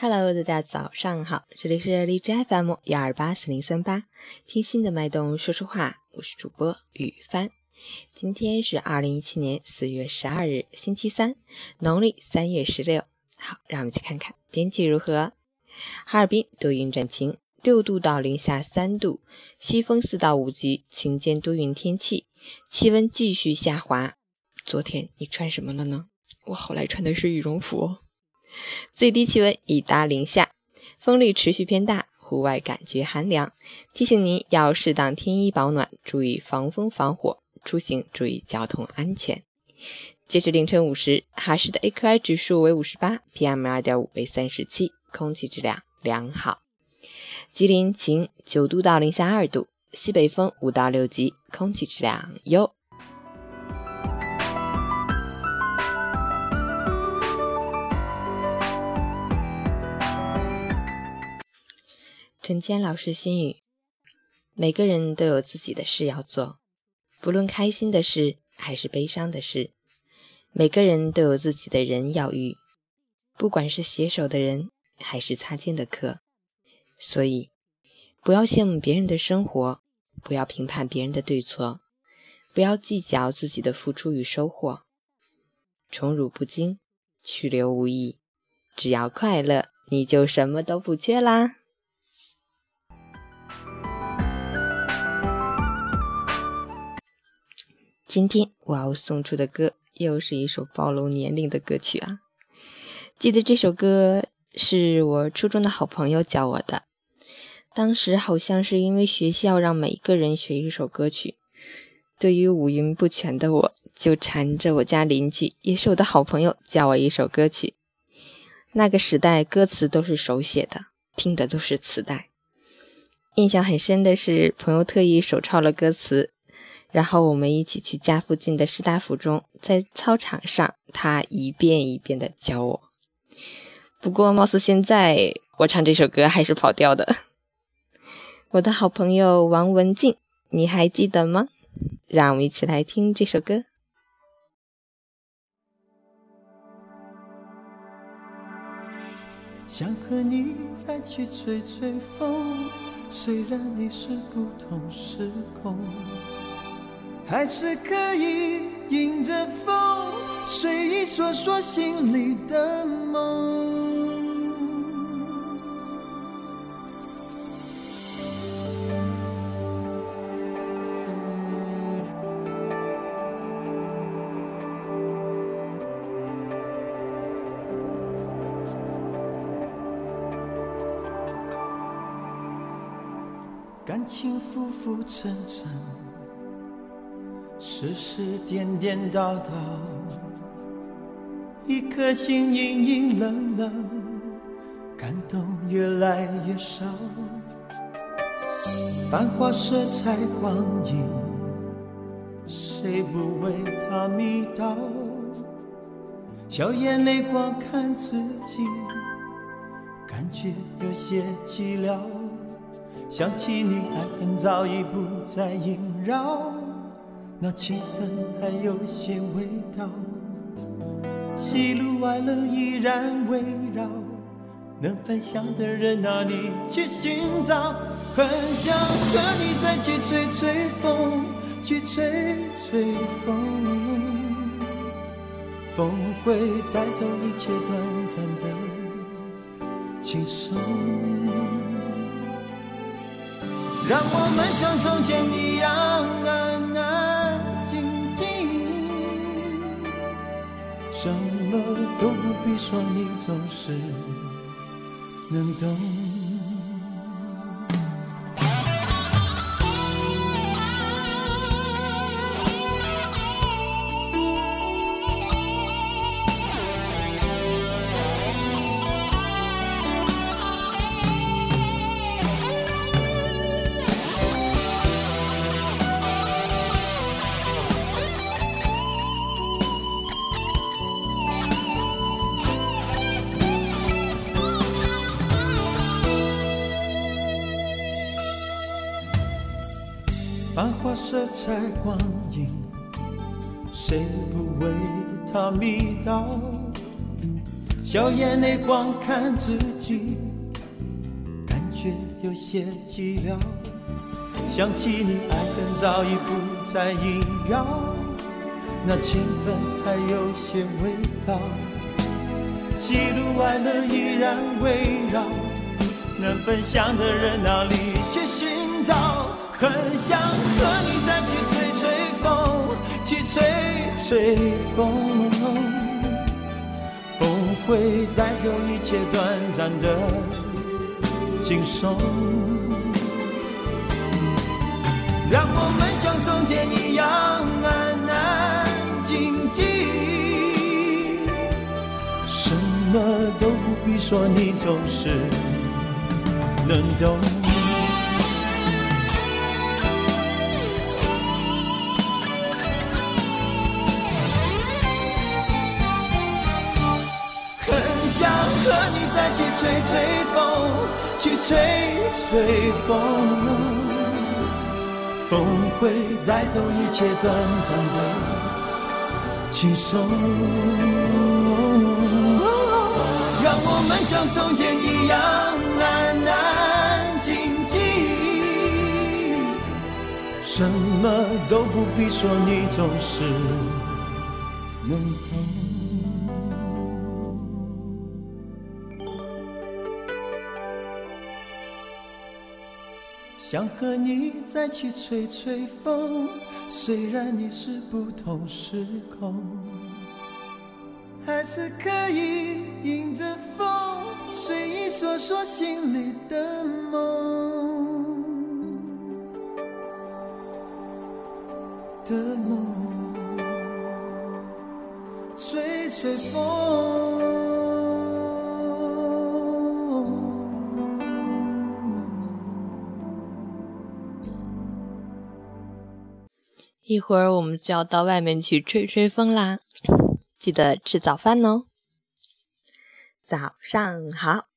Hello，大家早上好，这里是荔枝 FM 幺二八四零三八，听心的脉动说说话，我是主播雨帆。今天是二零一七年四月十二日，星期三，农历三月十六。好，让我们去看看天气如何。哈尔滨多云转晴，六度到零下三度，西风四到五级，晴间多云天气，气温继续下滑。昨天你穿什么了呢？我后来穿的是羽绒服。最低气温已达零下，风力持续偏大，户外感觉寒凉。提醒您要适当添衣保暖，注意防风防火，出行注意交通安全。截至凌晨五时，哈市的 AQI 指数为五十八，PM 二点五为三十七，空气质量良好。吉林晴，九度到零下二度，西北风五到六级，空气质量优。陈坚老师心语：每个人都有自己的事要做，不论开心的事还是悲伤的事；每个人都有自己的人要遇，不管是携手的人还是擦肩的客。所以，不要羡慕别人的生活，不要评判别人的对错，不要计较自己的付出与收获。宠辱不惊，去留无意，只要快乐，你就什么都不缺啦。今天我要送出的歌又是一首暴露年龄的歌曲啊！记得这首歌是我初中的好朋友教我的，当时好像是因为学校让每个人学一首歌曲，对于五音不全的我，就缠着我家邻居，也是我的好朋友教我一首歌曲。那个时代歌词都是手写的，听的都是磁带。印象很深的是，朋友特意手抄了歌词。然后我们一起去家附近的师大附中，在操场上，他一遍一遍的教我。不过，貌似现在我唱这首歌还是跑调的。我的好朋友王文静，你还记得吗？让我们一起来听这首歌。想和你再去吹吹风，虽然你是不同时空。还是可以迎着风，随意说说心里的梦。感情浮浮沉沉。世事颠颠倒倒，一颗心阴阴冷冷，感动越来越少。繁华色彩光影，谁不为它迷倒？笑眼泪光看自己，感觉有些寂寥。想起你，爱恨早已不再萦绕。那气氛还有些味道，喜怒哀乐依然围绕，能分享的人哪里去寻找？很想和你再去吹吹风，去吹吹风，风会带走一切短暂的轻松，让我们像从前一样安么都不必说，你总是能懂。繁华色彩光影，谁不为它迷倒？笑眼泪光看自己，感觉有些寂寥。想起你，爱恨早已不再萦绕，那情分还有些味道。喜怒哀乐依然围绕，能分享的人哪里去寻找？很想和你再去吹吹风，去吹吹风，风会带走一切短暂的轻松，让我们像从前一样安安静静。什么都不必说，你总是能懂。想和你再去吹吹风，去吹吹风，风会带走一切短暂的轻松。让我们像从前一样安安静静，什么都不必说，你总是能懂。想和你再去吹吹风，虽然你是不同时空。还是可以迎着风，随意说说心里的梦的梦，吹吹风。一会儿我们就要到外面去吹吹风啦。记得吃早饭哦。早上好，